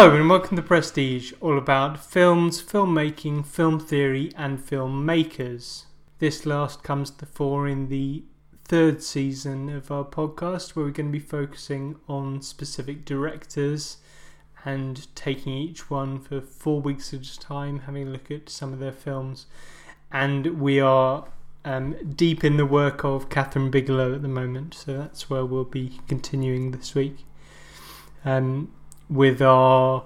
Hello and welcome to Prestige, all about films, filmmaking, film theory, and filmmakers. This last comes to fore in the third season of our podcast, where we're going to be focusing on specific directors and taking each one for four weeks at a time, having a look at some of their films. And we are um, deep in the work of Kathryn Bigelow at the moment, so that's where we'll be continuing this week. Um, with our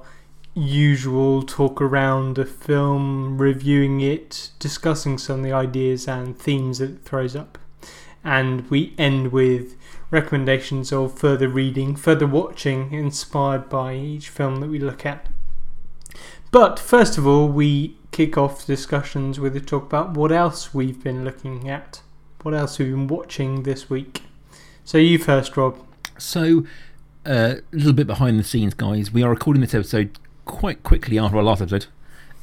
usual talk around a film, reviewing it, discussing some of the ideas and themes that it throws up. And we end with recommendations of further reading, further watching, inspired by each film that we look at. But first of all, we kick off discussions with a talk about what else we've been looking at, what else we've been watching this week. So, you first, Rob. So, a little bit behind the scenes, guys. We are recording this episode quite quickly after our last episode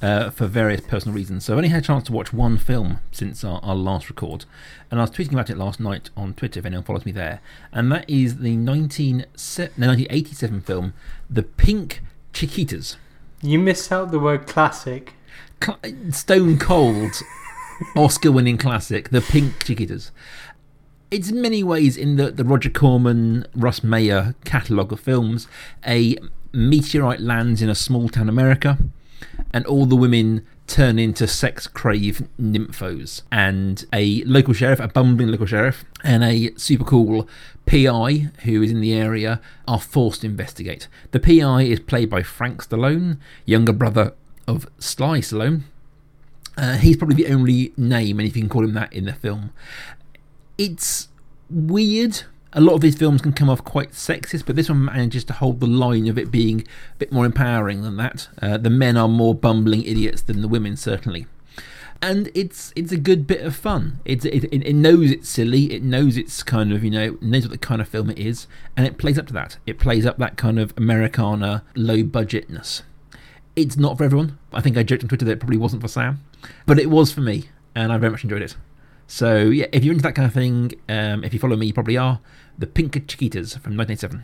uh, for various personal reasons. So I've only had a chance to watch one film since our, our last record. And I was tweeting about it last night on Twitter if anyone follows me there. And that is the 19, no, 1987 film, The Pink Chiquitas. You missed out the word classic. Cl- Stone Cold Oscar winning classic, The Pink Chiquitas it's in many ways in the, the Roger Corman, Russ Meyer catalogue of films. A meteorite lands in a small town America, and all the women turn into sex crave nymphos. And a local sheriff, a bumbling local sheriff, and a super cool PI who is in the area are forced to investigate. The PI is played by Frank Stallone, younger brother of Sly Stallone. Uh, he's probably the only name, and if you can call him that, in the film it's weird. A lot of his films can come off quite sexist, but this one manages to hold the line of it being a bit more empowering than that. Uh, the men are more bumbling idiots than the women, certainly. And it's it's a good bit of fun. It, it knows it's silly. It knows it's kind of, you know, knows what the kind of film it is. And it plays up to that. It plays up that kind of Americana low budgetness. It's not for everyone. I think I joked on Twitter that it probably wasn't for Sam. But it was for me. And I very much enjoyed it. So, yeah, if you're into that kind of thing, um, if you follow me, you probably are. The Pink Chiquitas from 1987.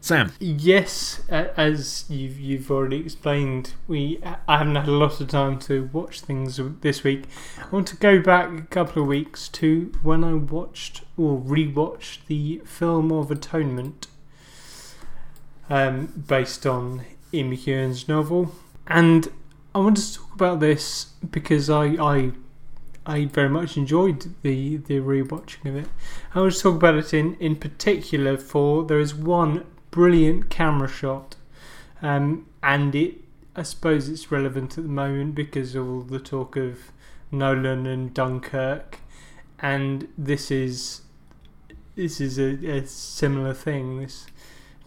Sam. Yes, as you've you've already explained, we I haven't had a lot of time to watch things this week. I want to go back a couple of weeks to when I watched or rewatched the film of Atonement, um, based on Ian McEwan's novel, and I wanted to talk about this because I I I very much enjoyed the the rewatching of it. I want to talk about it in in particular for there is one brilliant camera shot, um, and it I suppose it's relevant at the moment because of all the talk of Nolan and Dunkirk, and this is this is a, a similar thing. This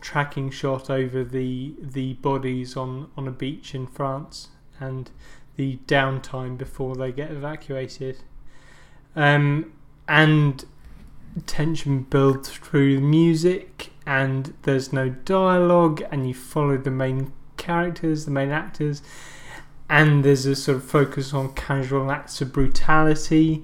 tracking shot over the the bodies on on a beach in France and the downtime before they get evacuated. Um, and tension builds through the music, and there's no dialogue, and you follow the main characters, the main actors, and there's a sort of focus on casual acts of brutality.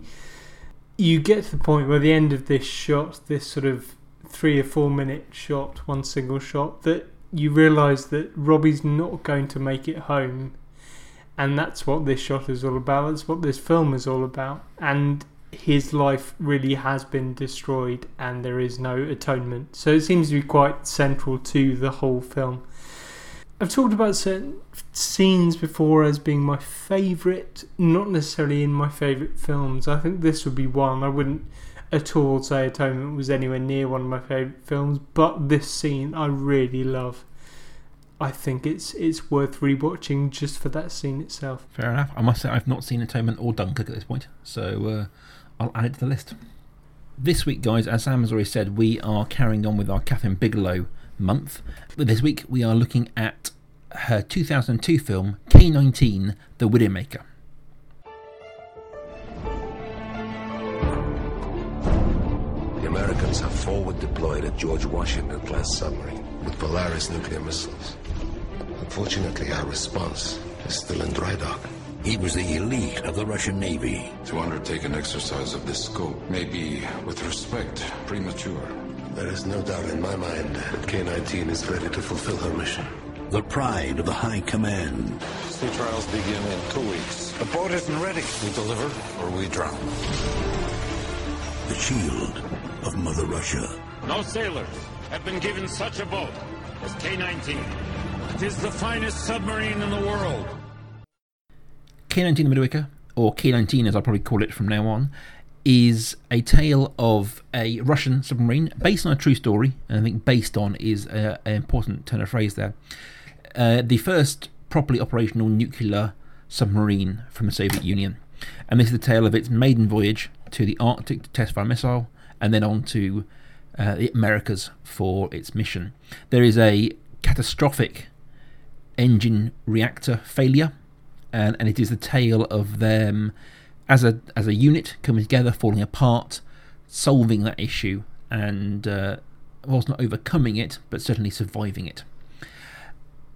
You get to the point where the end of this shot, this sort of three or four minute shot, one single shot, that you realise that Robbie's not going to make it home and that's what this shot is all about. That's what this film is all about. And his life really has been destroyed, and there is no atonement. So it seems to be quite central to the whole film. I've talked about certain scenes before as being my favourite, not necessarily in my favourite films. I think this would be one. I wouldn't at all say Atonement was anywhere near one of my favourite films, but this scene I really love. I think it's it's worth rewatching just for that scene itself. Fair enough. I must say I've not seen Atonement or Dunkirk at this point, so uh, I'll add it to the list. This week, guys, as Sam has already said, we are carrying on with our Kathryn Bigelow month. But this week, we are looking at her 2002 film K19 The Widowmaker. The Americans have forward deployed a George Washington class submarine with Polaris nuclear missiles. Unfortunately, our response is still in dry dock. He was the elite of the Russian Navy. To undertake an exercise of this scope may be, with respect, premature. There is no doubt in my mind that K-19 is ready to fulfill her mission. the pride of the High Command. Sea trials begin in two weeks. The boat isn't ready. We deliver or we drown. The shield of Mother Russia. No sailors have been given such a boat as K-19. Is the finest submarine in the world. K-19 The Widowmaker, or K-19 as I'll probably call it from now on, is a tale of a Russian submarine based on a true story. And I think based on is an important turn of phrase there. Uh, the first properly operational nuclear submarine from the Soviet Union. And this is the tale of its maiden voyage to the Arctic to test for a missile and then on to uh, the Americas for its mission. There is a catastrophic engine reactor failure, and, and it is the tale of them as a as a unit coming together, falling apart, solving that issue, and uh, whilst not overcoming it, but certainly surviving it.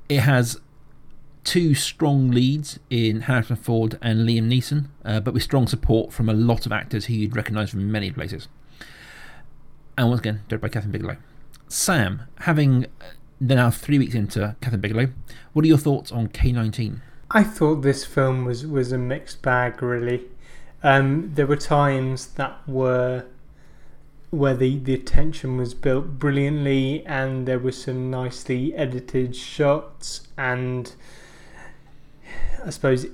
It has two strong leads in Harrison Ford and Liam Neeson, uh, but with strong support from a lot of actors who you'd recognise from many places. And once again, directed by Kathryn Bigelow. Sam, having uh, now three weeks into Kathryn Bigelow, what are your thoughts on K19? I thought this film was, was a mixed bag, really. Um, there were times that were where the, the tension was built brilliantly, and there were some nicely edited shots, and I suppose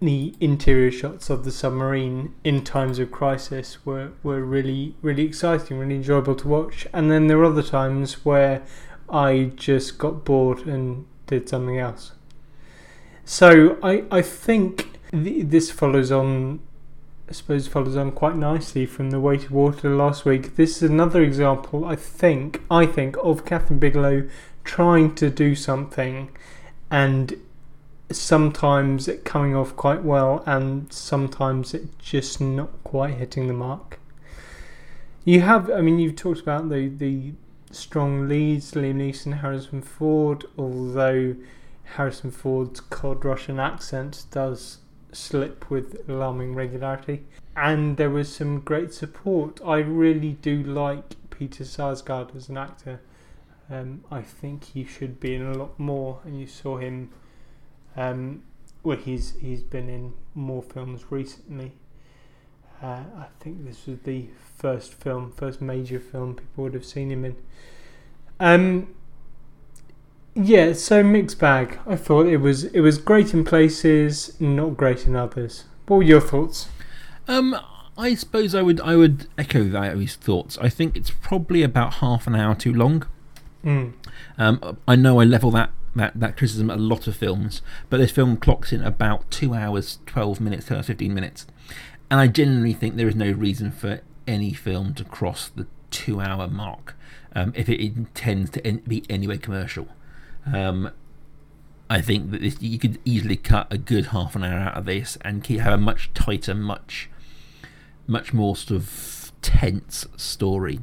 the interior shots of the submarine in times of crisis were, were really really exciting, really enjoyable to watch. And then there were other times where I just got bored and did something else. So I I think th- this follows on. I suppose follows on quite nicely from the weight of water last week. This is another example, I think, I think, of Kathryn Bigelow trying to do something, and sometimes it coming off quite well, and sometimes it just not quite hitting the mark. You have, I mean, you've talked about the the strong leads, Liam Neeson, Harrison Ford, although Harrison Ford's cold Russian accent does slip with alarming regularity. And there was some great support. I really do like Peter Sarsgaard as an actor. Um, I think he should be in a lot more, and you saw him. Um, well, he's he's been in more films recently. Uh, I think this was the first film, first major film people would have seen him in. Um, yeah, so mixed bag. I thought it was it was great in places, not great in others. What were your thoughts? Um, I suppose I would I would echo those thoughts. I think it's probably about half an hour too long. Mm. Um, I know I level that, that, that criticism at a lot of films, but this film clocks in about two hours, 12 minutes, 15 minutes. And I genuinely think there is no reason for any film to cross the two hour mark um, if it intends to en- be anyway commercial. Um, I think that this, you could easily cut a good half an hour out of this and keep, have a much tighter, much, much more sort of tense story.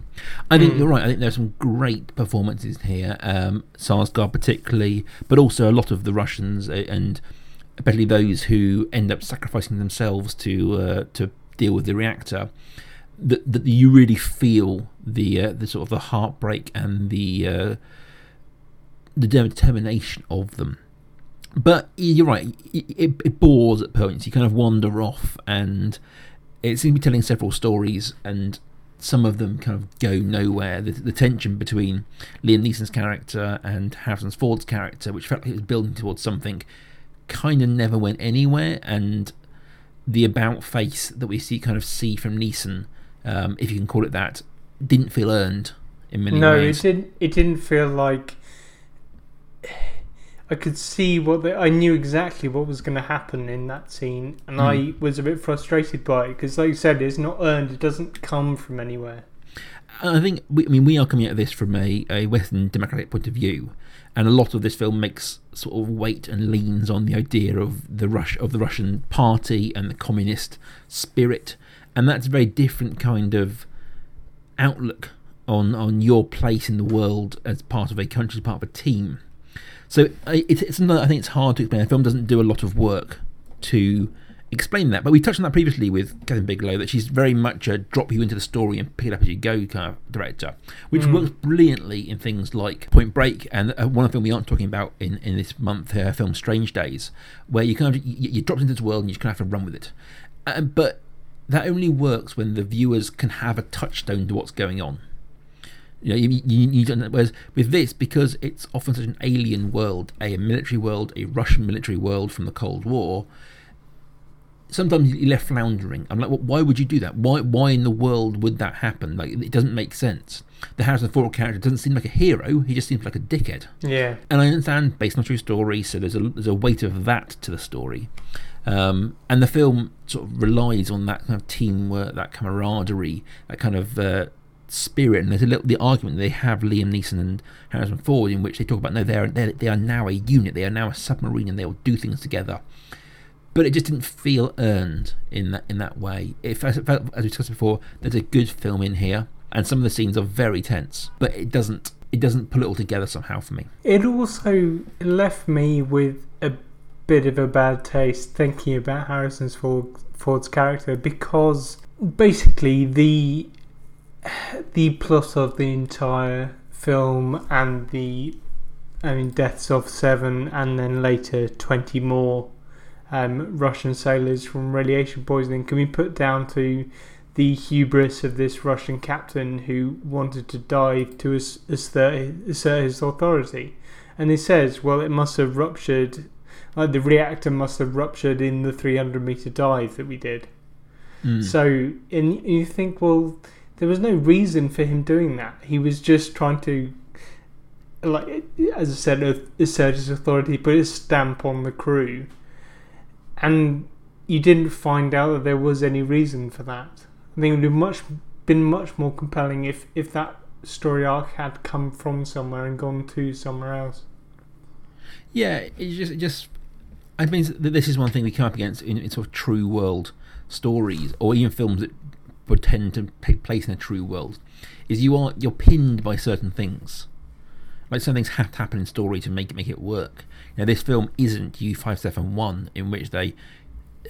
I think you're right. I think there's some great performances here. Um, Sarsgaard particularly, but also a lot of the Russians and especially those who end up sacrificing themselves to uh, to deal with the reactor. That, that you really feel the uh, the sort of the heartbreak and the uh, the determination of them. But you're right, it, it, bores at points. You kind of wander off, and it seems to be telling several stories, and some of them kind of go nowhere. The, the tension between Liam Neeson's character and Harrison Ford's character, which felt like it was building towards something, kind of never went anywhere. And the about face that we see, kind of see from Neeson, um, if you can call it that, didn't feel earned in many No, ways. No, it didn't. It didn't feel like I could see what the, I knew exactly what was going to happen in that scene, and I Hmm. was a bit frustrated by it because, like you said, it's not earned. It doesn't come from anywhere. I think we, I mean we are coming at this from a, a Western democratic point of view, and a lot of this film makes sort of weight and leans on the idea of the Rush of the Russian party and the communist spirit, and that's a very different kind of outlook on on your place in the world as part of a country, as part of a team. So it, it's another, I think it's hard to explain. The film doesn't do a lot of work to explain that. But we touched on that previously with Kathryn Bigelow that she's very much a drop you into the story and pick it up as you go kind of director, which works brilliantly in things like Point Break and uh, one of the film we aren't talking about in, in this month, her film Strange Days, where you kind of you, you dropped into this world and you kind of have to run with it. Uh, but that only works when the viewers can have a touchstone to what's going on. You know, you, you, you don't, whereas with this, because it's often such an alien world, a, military world, a Russian military world from the Cold War, sometimes you're left floundering. I'm like, well, why would you do that? Why, why in the world would that happen? Like, it doesn't make sense. The Harrison Ford character doesn't seem like a hero. He just seems like a dickhead. Yeah. And I understand based on a true story, so there's a there's a weight of that to the story. Um, and the film sort of relies on that kind of teamwork, that camaraderie, that kind of uh, spirit. And there's a little the argument they have Liam Neeson and Harrison Ford, in which they talk about no, they are they're, they are now a unit, they are now a submarine, and they will do things together. But it just didn't feel earned in that in that way. It felt, as we discussed before, there's a good film in here, and some of the scenes are very tense, but it doesn't it doesn't pull it all together somehow for me. It also left me with a bit of a bad taste thinking about Harrison Ford, Ford's character because basically the the plot of the entire film and the I mean deaths of seven and then later twenty more um, Russian sailors from radiation poisoning can be put down to the hubris of this Russian captain who wanted to dive to assert his authority. And he says, well, it must have ruptured, like the reactor must have ruptured in the 300 meter dive that we did. So, and you think, well, there was no reason for him doing that. He was just trying to, like, as I said, assert his authority, put his stamp on the crew. And you didn't find out that there was any reason for that. I think it would have much been much more compelling if, if that story arc had come from somewhere and gone to somewhere else. Yeah, it just, it just I mean, this is one thing we come up against in, in sort of true world stories, or even films that pretend to take place in a true world, is you are you're pinned by certain things. Like some things have to happen in story to make it make it work. Know, this film isn't U five seven one, in which they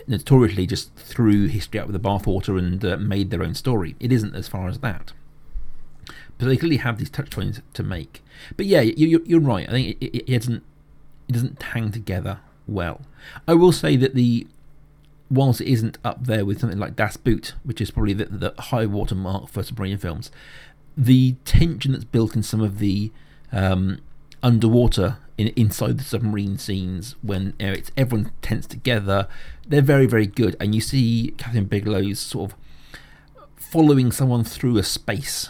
notoriously just threw history out with the bathwater and uh, made their own story. It isn't as far as that. But they clearly have these touch points to make. But yeah, you, you're right. I think it, it, it doesn't it doesn't hang together well. I will say that the whilst it isn't up there with something like Das Boot, which is probably the, the high water mark for submarine films, the tension that's built in some of the um, underwater in, inside the submarine scenes when you know, it's everyone tense together, they're very very good, and you see Kathryn Bigelow's sort of following someone through a space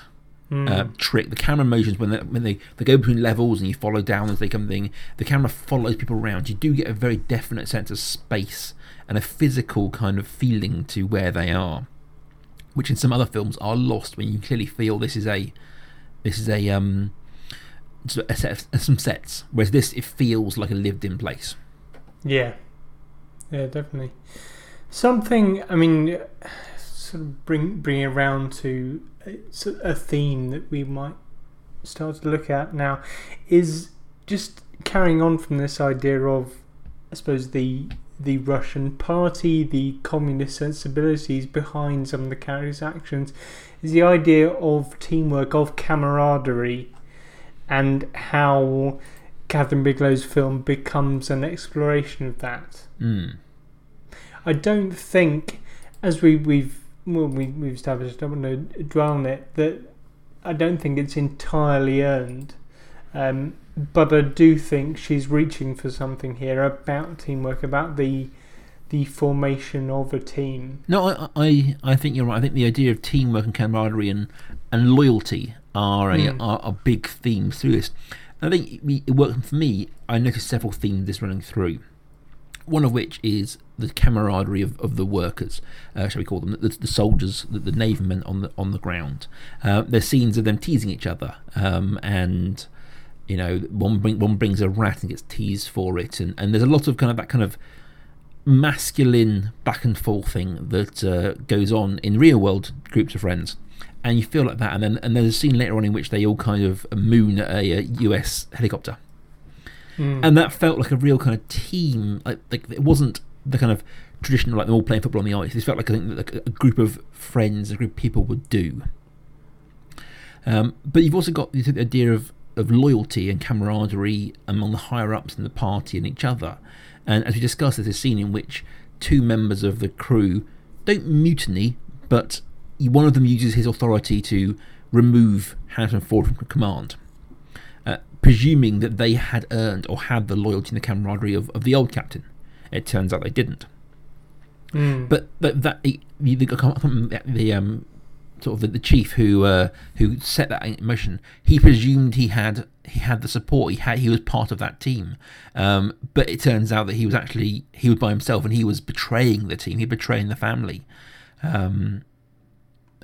uh, trick. The camera motions when they, when they, they go between levels and you follow down as they come thing, the camera follows people around. You do get a very definite sense of space and a physical kind of feeling to where they are, which in some other films are lost when you clearly feel this is a this is a um a set of, some sets. Whereas this, it feels like a lived-in place. Yeah, yeah, definitely. Something. I mean, sort of bring bring it around to a, a theme that we might start to look at now is just carrying on from this idea of, I suppose the the Russian party, the communist sensibilities behind some of the characters' actions, is the idea of teamwork, of camaraderie, and how Kathryn Bigelow's film becomes an exploration of that. Mm. I don't think, as we, we've well, we, we've established, I don't want to dwell on it, that I don't think it's entirely earned. Um, but I do think she's reaching for something here about teamwork, about the the formation of a team. No, I, I, I think you're right. I think the idea of teamwork and camaraderie and, and loyalty are a, Mm. are, are big themes through this. I think it it worked for me. I noticed several themes this running through. One of which is the camaraderie of, of the workers, uh, shall we call them, the, the soldiers, the, the navymen on the on the ground. Uh, there's scenes of them teasing each other, um, and you know, one bring, one brings a rat and gets teased for it, and, and there's a lot of kind of that kind of masculine back and forth thing that uh, goes on in real world groups of friends, and you feel like that. And then and there's a scene later on in which they all kind of moon at a, uh US helicopter, Mm. and that felt like a real kind of team. Like, like it wasn't the kind of traditional, like them all playing football on the ice. This felt like, I think, like a group of friends, a group of people would do. Um, but you've also got the idea of, of loyalty and camaraderie among the higher ups in the party and each other. And as we discussed, there's a scene in which two members of the crew don't mutiny, but one of them uses his authority to remove Harrison Ford from command, uh, presuming that they had earned or had the loyalty and the camaraderie of, of the old captain. It turns out they didn't. Mm. But that, that the, the, the, um, sort of the, the chief who uh, who set that in motion, he presumed he had he had the support. He had he was part of that team, um, but it turns out that he was actually he was by himself and he was betraying the team. He betraying the family um,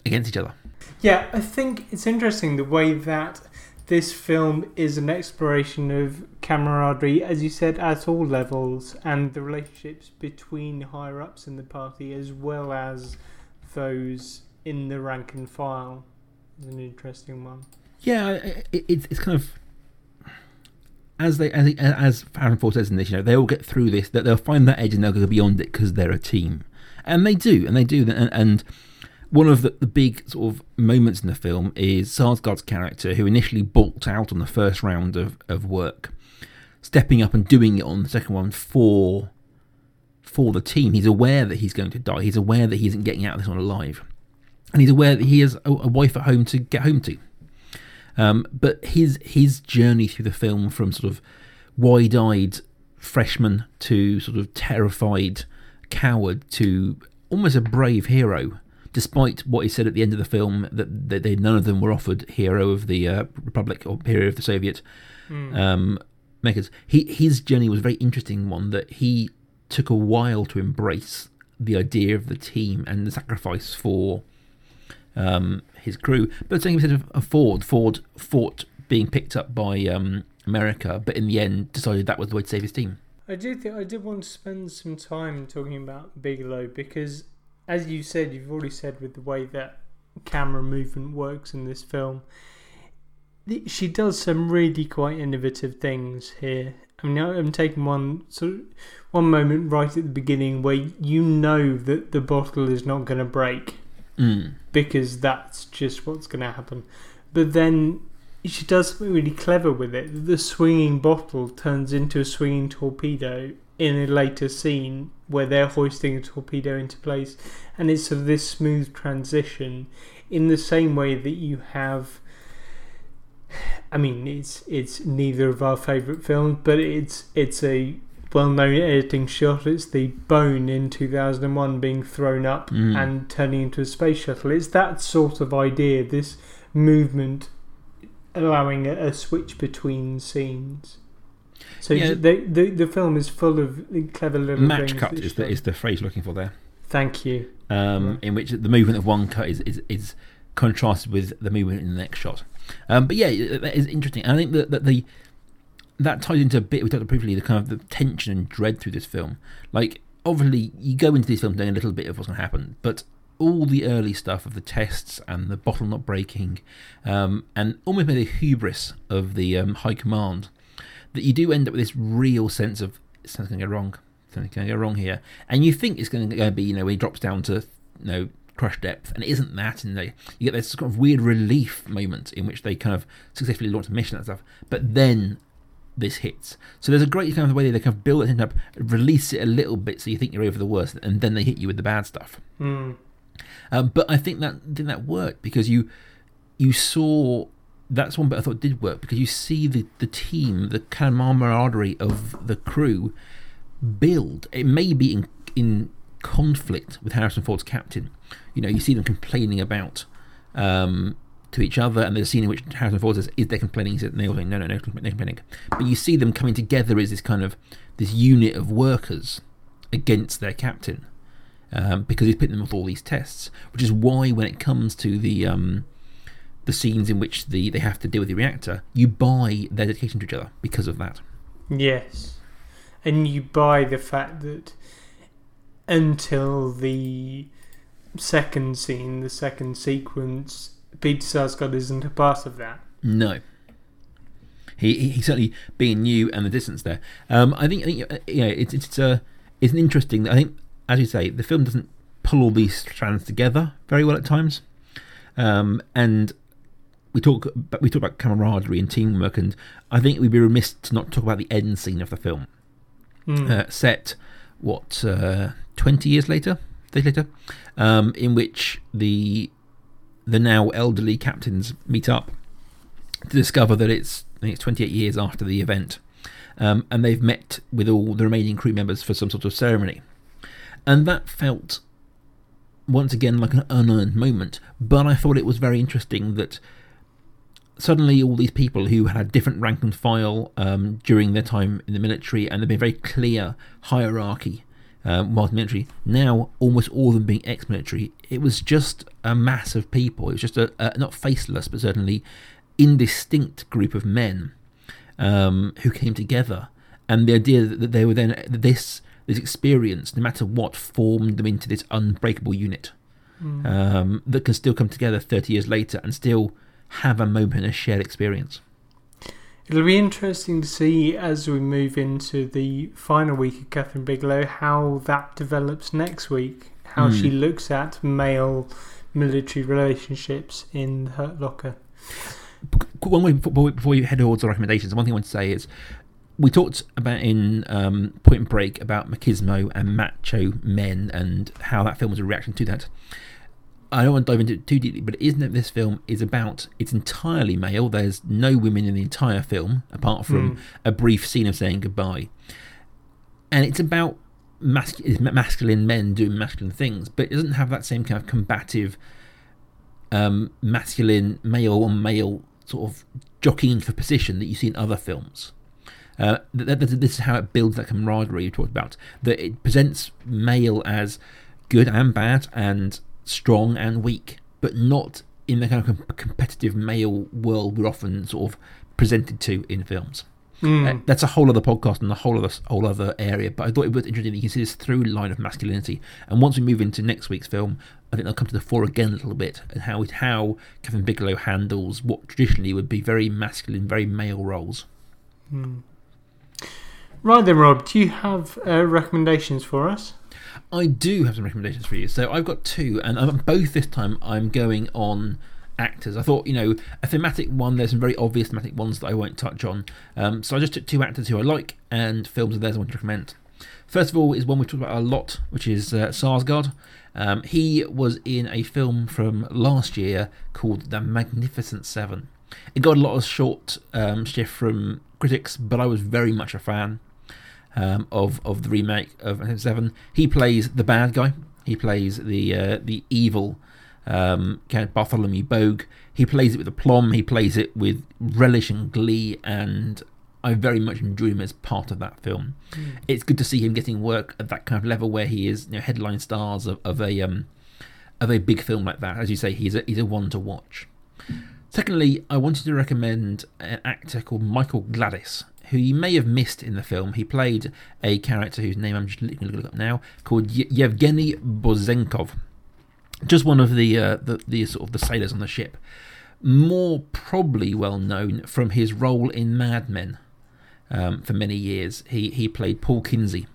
against each other. Yeah, I think it's interesting the way that this film is an exploration of camaraderie, as you said, at all levels, and the relationships between higher ups in the party as well as those in the rank and file. Is an interesting one. Yeah, it, it's it's kind of as they as as Harrison Ford says in this, you know, they all get through this. That they'll find that edge and they'll go beyond it because they're a team, and they do, and they do, and, and one of the, the big sort of moments in the film is Sarsgaard's character, who initially balked out on the first round of, of work, stepping up and doing it on the second one for for the team. He's aware that he's going to die. He's aware that he isn't getting out of this one alive, and he's aware that he has a, a wife at home to get home to. Um, but his his journey through the film, from sort of wide-eyed freshman to sort of terrified coward to almost a brave hero, despite what he said at the end of the film that, that they, none of them were offered hero of the uh, Republic or hero of the Soviet Mm. um, makers. He his journey was a very interesting one. That he took a while to embrace the idea of the team and the sacrifice for um, his crew. But same said of, Ford. Ford fought being picked up by um, America, but in the end decided that was the way to save his team. I do think I did want to spend some time talking about Bigelow because, as you said, you've already said with the way that camera movement works in this film, she does some really quite innovative things here. I mean, I'm taking one sort of one moment right at the beginning where you know that the bottle is not going to break Mm. because that's just what's going to happen. But then she does something really clever with it. The swinging bottle turns into a swinging torpedo in a later scene where they're hoisting a torpedo into place, and it's sort of this smooth transition in the same way that you have. I mean, it's it's neither of our favourite films, but it's it's a well-known editing shot. It's the bone in 2001 being thrown up Mm. and turning into a space shuttle. It's that sort of idea. This movement allowing a, a switch between scenes. So Yeah. the, the the film is full of clever little Match things cut is the, is the phrase looking for there. Thank you. um, Right. in which the movement of one cut is, is, is contrasted with the movement in the next shot. Um, but yeah, that is interesting. And I think that, that the that ties into a bit we talked about previously the kind of the tension and dread through this film. Like obviously, you go into this film knowing a little bit of what's going to happen, but all the early stuff of the tests and the bottle not breaking, um, and almost maybe the hubris of the um, high command, that you do end up with this real sense of something's going to go wrong. Something's going to go wrong here, and you think it's going to be, you know, when he drops down to, you know, crush depth, and it isn't that, and they you get this kind of weird relief moment in which they kind of successfully launch a mission and stuff, but then this hits. So there's a great kind of way they kind of build it up, release it a little bit, so you think you're over the worst, and then they hit you with the bad stuff. Mm. Um, but I think that I think that worked because you you saw that's one bit I thought did work because you see the, the team, the kind of camaraderie of the crew build. It may be in in conflict with Harrison Ford's captain. You know, you see them complaining about um, to each other, and there's a scene in which Harrison Ford says, "Is they complaining?" He says, "No, no, no, no, complaining." But you see them coming together as this kind of this unit of workers against their captain um, because he's putting them with all these tests, which is why when it comes to the um, the scenes in which the they have to deal with the reactor, you buy their dedication to each other because of that. Yes. And you buy the fact that until the second scene, the second sequence, Peter Sarsgaard isn't a part of that. No. He, he, he certainly being new and the distance there. Um, I think I think uh, you know it's it's uh, it's an interesting. I think as you say, the film doesn't pull all these strands together very well at times. Um, and we talk we talk about camaraderie and teamwork, and I think we'd be remiss to not talk about the end scene of the film. Hmm. Uh, set what uh, twenty years later, days later, um, in which the the now elderly captains meet up to discover that it's I think it's twenty eight years after the event, um, and they've met with all the remaining crew members for some sort of ceremony, and that felt once again like an unearned moment. But I thought it was very interesting that suddenly all these people who had different rank and file um, during their time in the military and there'd been a very clear hierarchy um, whilst military, now almost all of them being ex-military, it was just a mass of people. It was just a, a not faceless, but certainly indistinct group of men um, who came together, and the idea that they were then this this experience, no matter what, formed them into this unbreakable unit um, that can still come together 30 years later and still have a moment, a shared experience. It'll be interesting to see as we move into the final week of Kathryn Bigelow how that develops next week. How she looks at male military relationships in Hurt Locker. one way before, before you head towards the recommendations, one thing I want to say is we talked about in um, Point Break about machismo and macho men and how that film was a reaction to that. I don't want to dive into it too deeply, but isn't it this film is about it's entirely male. There's no women in the entire film apart from a brief scene of saying goodbye, and it's about mas- masculine men doing masculine things, but it doesn't have that same kind of combative um, masculine male on male sort of jockeying for position that you see in other films. Uh, th- th- th- this is how it builds that camaraderie you talked about. That it presents male as good and bad and strong and weak, but not in the kind of competitive male world we're often sort of presented to in films. Uh, that's a whole other podcast and a whole other whole other area. But I thought it was interesting that you can see this through line of masculinity. And once we move into next week's film, I think they'll come to the fore again a little bit and how it, how Kathryn Bigelow handles what traditionally would be very masculine, very male roles. Right then, Rob, do you have uh, recommendations for us? I do have some recommendations for you. So I've got two, and um, both this time I'm going on actors. I thought, you know, a thematic one, there's some very obvious thematic ones that I won't touch on. Um, so I just took two actors who I like and films of theirs I want to recommend. First of all is one we've talked about a lot, which is uh, Sarsgaard. Um, he was in a film from last year called The Magnificent Seven. It got a lot of short um, shift from critics, but I was very much a fan um, of of the remake of Seven. He plays the bad guy. He plays the uh, the evil um, Count Bartholomew Bogue. He plays it with aplomb. He plays it with relish and glee, and I very much enjoy him as part of that film. It's good to see him getting work at that kind of level where he is you know, headline stars of, of a um, of a big film like that. As you say, he's a he's a one to watch. Secondly, I wanted to recommend an actor called Michael Gladis, who you may have missed in the film. He played a character whose name I'm just going to look up now, called Yevgeny Bozenkov. Just one of the, uh, the the sort of the sailors on the ship. More probably well known from his role in Mad Men. Um, for many years, he he played Paul Kinsey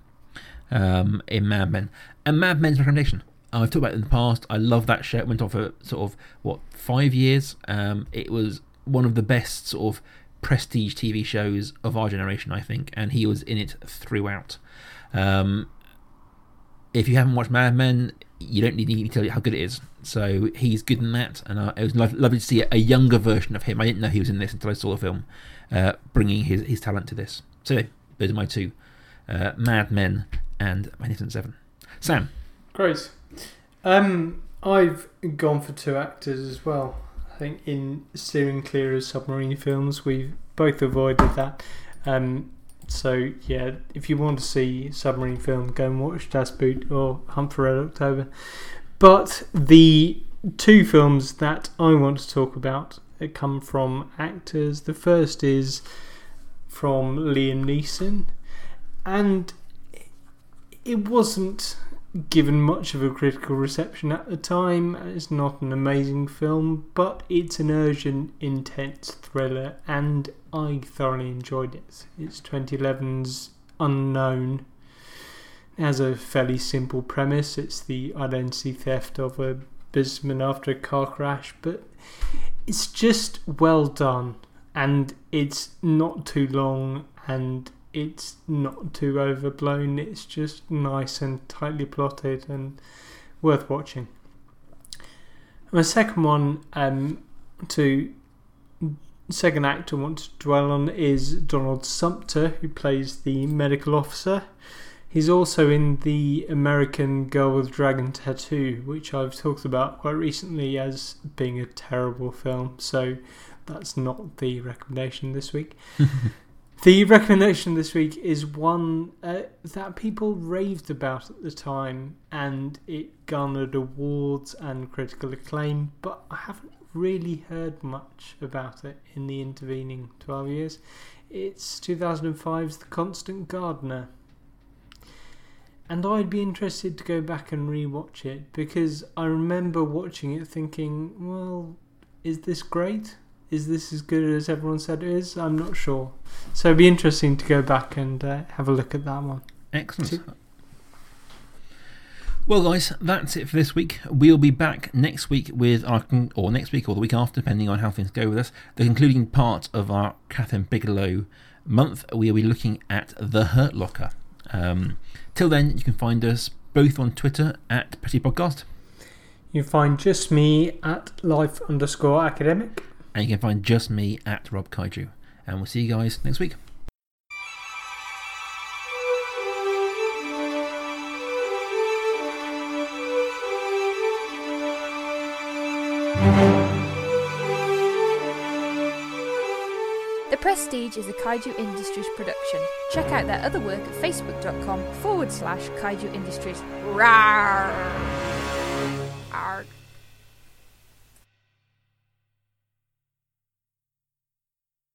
um, in Mad Men, and Mad Men's recommendation. I've talked about it in the past. I love that show. It went on for sort of what five years. Um, it was one of the best sort of prestige TV shows of our generation, I think, and he was in it throughout. Um, if you haven't watched Mad Men, you don't need me to tell you how good it is. So he's good in that, and uh, it was lo- lovely to see a, younger version of him. I didn't know he was in this until I saw the film, uh, bringing his, his talent to this. So anyway, those are my two: uh, Mad Men and Magnificent Seven. Sam, Great. Um, I've gone for two actors as well. Think in steering clear of submarine films, we've both avoided that. Um, so yeah, if you want to see submarine film, go and watch Das Boot or Hunt for Red October. But the two films that I want to talk about come from actors. The first is from Liam Neeson, and it wasn't given much of a critical reception at the time. It's not an amazing film, but it's an urgent, intense thriller, and I thoroughly enjoyed it. It's 2011's Unknown. It has a fairly simple premise. It's the identity theft of a businessman after a car crash, but it's just well done and it's not too long and it's not too overblown. It's just nice and tightly plotted and worth watching. My second one um, to second actor I want to dwell on is Donald Sumpter, who plays the medical officer. He's also in the American Girl with Dragon Tattoo, which I've talked about quite recently as being a terrible film, so that's not the recommendation this week. the recommendation this week is one uh, that people raved about at the time, and it garnered awards and critical acclaim, but I haven't really heard much about it in the intervening 12 years. It's 2005's The Constant Gardener. And I'd be interested to go back and rewatch it because I remember watching it thinking, well, is this great? Is this as good as everyone said it is? I'm not sure. So it'd be interesting to go back and uh, have a look at that one. Excellent. Well, guys, that's it for this week. We'll be back next week with our, or next week or the week after, depending on how things go with us, the concluding part of our Kathryn Bigelow month. We'll be looking at The Hurt Locker. Um, till then, you can find us both on Twitter at Petty Podcast. You find just me at life underscore academic. And you can find just me at Rob Kaiju. And we'll see you guys next week. The Prestige is a Kaiju Industries production. Check out their other work at facebook.com forward slash Kaiju Industries. Rawr.